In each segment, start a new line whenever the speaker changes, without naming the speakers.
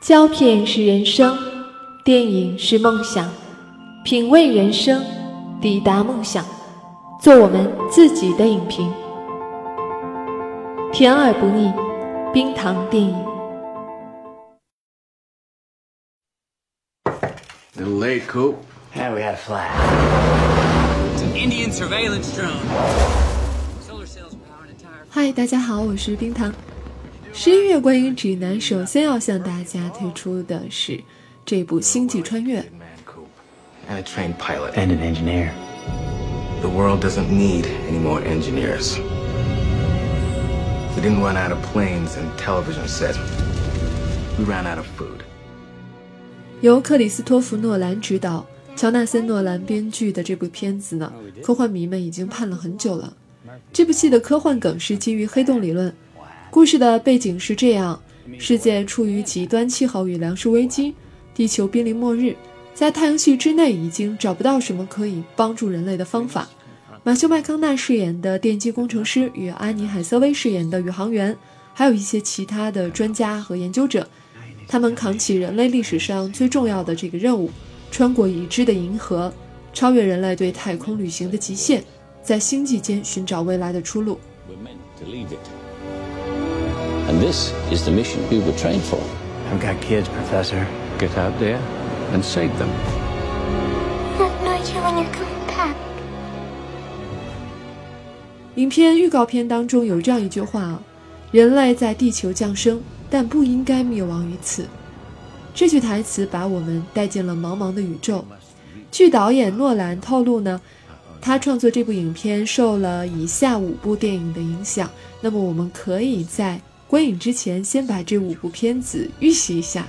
胶片是人生，电影是梦想，品味人生，抵达梦想，做我们自己的影评，甜而不腻，冰糖电影。
Little late, Coop.
Yeah, we had a flash.
It's an Indian surveillance drone. Solar cells power an entire.
嗨，大家好，我是冰糖。十一月观影指南首先要向大家推出的是这部《星际穿越》。
And a trained pilot.
And an engineer.
The world doesn't need any more engineers. We didn't run out of planes and television sets. We ran out of food.
由克里斯托弗·诺兰执导、乔纳森·诺兰编剧的这部片子呢，科幻迷们已经盼了很久了。这部戏的科幻梗是基于黑洞理论，故事的背景是这样：世界处于极端气候与粮食危机，地球濒临末日，在太阳系之内已经找不到什么可以帮助人类的方法。马修·麦康纳饰演的电机工程师与安妮·海瑟薇饰演的宇航员，还有一些其他的专家和研究者。他们扛起人类历史上最重要的这个任务，穿过已知的银河，超越人类对太空旅行的极限，在星际间寻找未来的出路。
And this is the mission we were trained for.
I've got kids, Professor.
Get out there and save them.
I have no idea when you're coming back.
影片预告片当中有这样一句话啊：“人类在地球降生，但不应该灭亡于此。”这句台词把我们带进了茫茫的宇宙。据导演诺兰透露呢，他创作这部影片受了以下五部电影的影响。那么我们可以在观影之前先把这五部片子预习一下，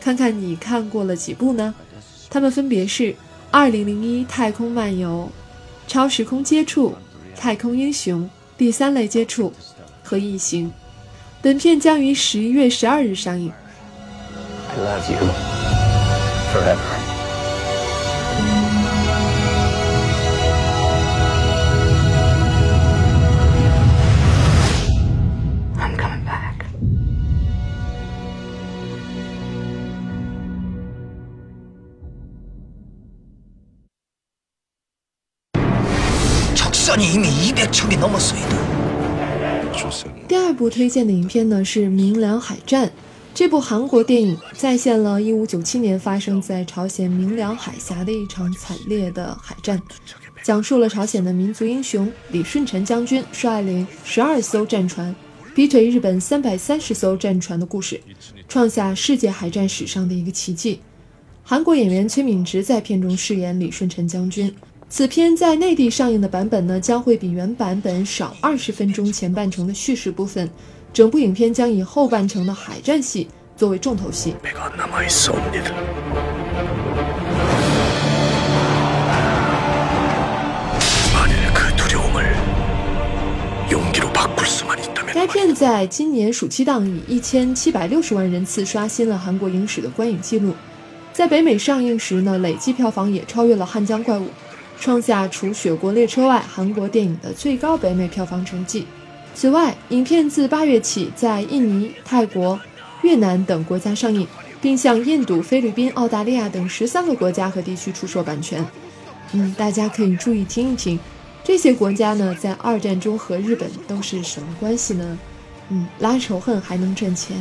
看看你看过了几部呢？它们分别是《二零零一太空漫游》《超时空接触》《太空英雄》第三类接触和异形。本片将于十一月十二日上映。
I love you. Forever.
一那么的。
第二部推荐的影片呢是明良海战。这部韩国电影再现了一五九七年发生在朝鲜明良海峡的一场惨烈的海战。讲述了朝鲜的民族英雄李顺臣将军率领十二艘战船逼退日本三百三十艘战船的故事创下世界海战史上的一个奇迹。韩国演员崔敏植在片中饰演李顺臣将军。此片在内地上映的版本呢将会比原版本少二十分钟前半程的叙事部分。整部影片将以后半程的海战戏作为重头戏。该片在今年暑期档以一千七百六十万人次刷新了韩国影史的观影记录。在北美上映时呢累计票房也超越了汉江怪物。创下除《雪国列车》外韩国电影的最高北美票房成绩。此外，影片自八月起在印尼、泰国、越南等国家上映，并向印度、菲律宾、澳大利亚等十三个国家和地区出售版权。嗯，大家可以注意听一听，这些国家呢，在二战中和日本都是什么关系呢？嗯，拉仇恨还能赚钱，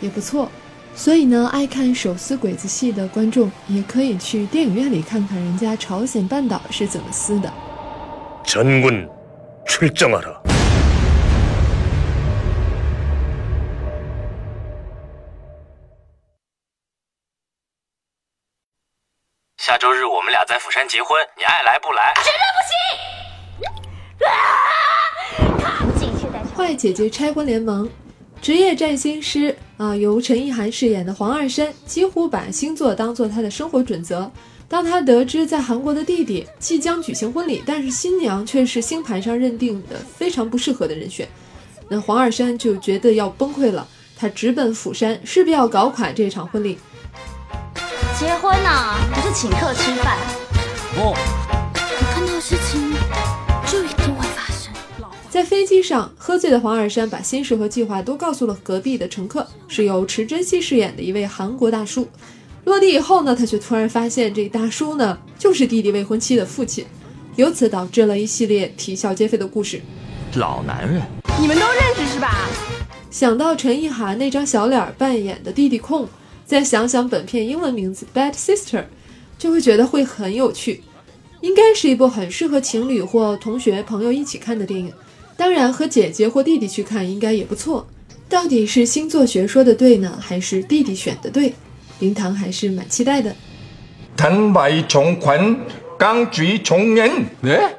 也不错。所以呢，爱看手撕鬼子戏的观众也可以去电影院里看看人家朝鲜半岛是怎么撕的。
전군 출정하라.
下周日我们俩在釜山结婚，你爱来不来？
坏姐姐拆婚联盟， 职业占星师啊、由陈意涵饰演的黄二山几乎把星座当做他的生活准则。当他得知在韩国的弟弟即将举行婚礼，但是新娘却是星盘上认定的非常不适合的人选，那黄二山就觉得要崩溃了。他直奔釜山，势必要搞垮这场婚礼。
结婚啊，不是请客吃饭。
哦，
我看到事情就一定会发生。
在飞机上，喝醉的黄尔山把心事和计划都告诉了隔壁的乘客，是由池珍熙饰演的一位韩国大叔。落地以后呢，他却突然发现这大叔呢就是弟弟未婚妻的父亲，由此导致了一系列啼笑皆非的故事。
老男人，
你们都认识是吧？
想到陈意涵那张小脸扮演的弟弟控，再想想本片英文名字《Bad Sister》，就会觉得会很有趣，应该是一部很适合情侣或同学朋友一起看的电影。当然，和姐姐或弟弟去看应该也不错。到底是星座学说的对呢，还是弟弟选的对？冰糖还是蛮期待的。
坦白从宽，刚举从严。
哎，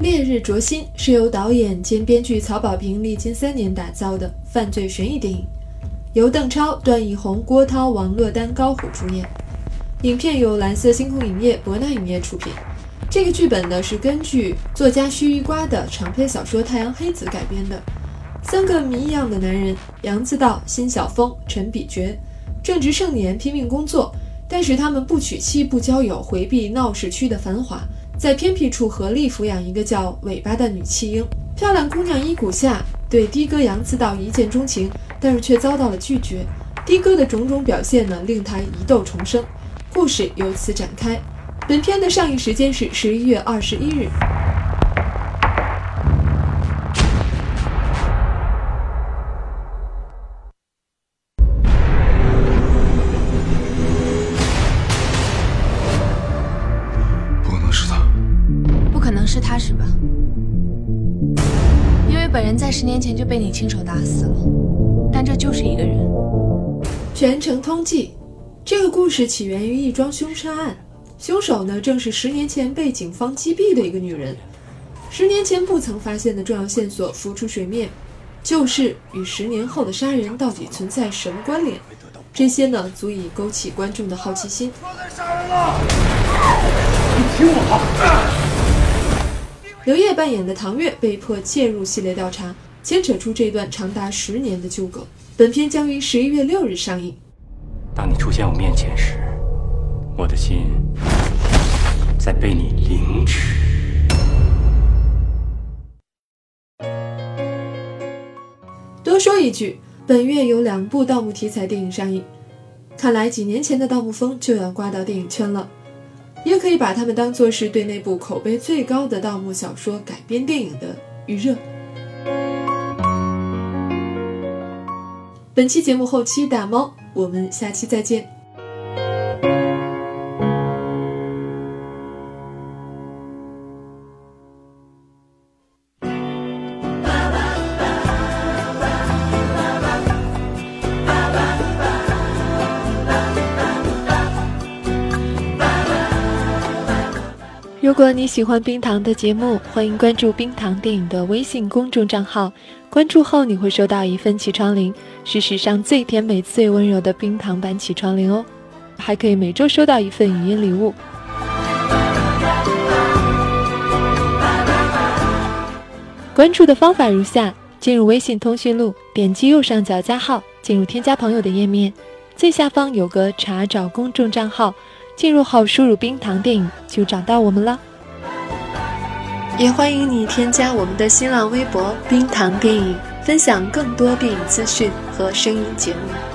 《
烈日灼心》是由导演兼编剧曹保平历经三年打造的犯罪悬疑电影，由邓超、段奕宏、郭涛、王珞丹、高虎主演。影片由蓝色星空影业、博纳影业出品。这个剧本呢是根据作家须一瓜的长篇小说《太阳黑子》改编的。三个谜一样的男人杨自道、辛晓峰、陈比觉，正值盛年，拼命工作，但是他们不娶妻、不交友，回避闹市区的繁华，在偏僻处合力抚养一个叫尾巴的女弃婴。漂亮姑娘伊谷夏对的哥杨自道一见钟情，但是却遭到了拒绝。的哥的种种表现呢，令他疑窦重生。故事由此展开。本片的上映时间是十一月二十一日。
不可能是他，
不可能是他，是吧？因为本人在十年前就被你亲手打死了。但这就是一个人。
全城通缉。这个故事起源于一桩凶杀案，凶手呢正是十年前被警方击毙的一个女人。十年前不曾发现的重要线索浮出水面，就是与十年后的杀人到底存在什么关联？这些呢足以勾起观众的好奇心。
你听我。
刘烨扮演的唐月被迫介入系列调查，牵扯出这段长达十年的纠葛。本片将于十一月六日上映。
当你出现我面前时，我的心在被你凌迟。
多说一句，本月有两部盗墓题材电影上映，看来几年前的盗墓风就要刮到电影圈了，也可以把它们当做是对那部口碑最高的盗墓小说改编电影的预热。本期节目后期打猫。我们下期再见。如果你喜欢冰糖的节目，欢迎关注冰糖电影的微信公众账号。关注后，你会收到一份起床铃，是史上最甜美、最温柔的冰糖版起床铃哦。还可以每周收到一份语音礼物。关注的方法如下：进入微信通讯录，点击右上角加号，进入添加朋友的页面，最下方有个查找公众账号，进入后输入“冰糖电影”就找到我们了。也欢迎你添加我们的新浪微博“冰糖电影”，分享更多电影资讯和声音节目。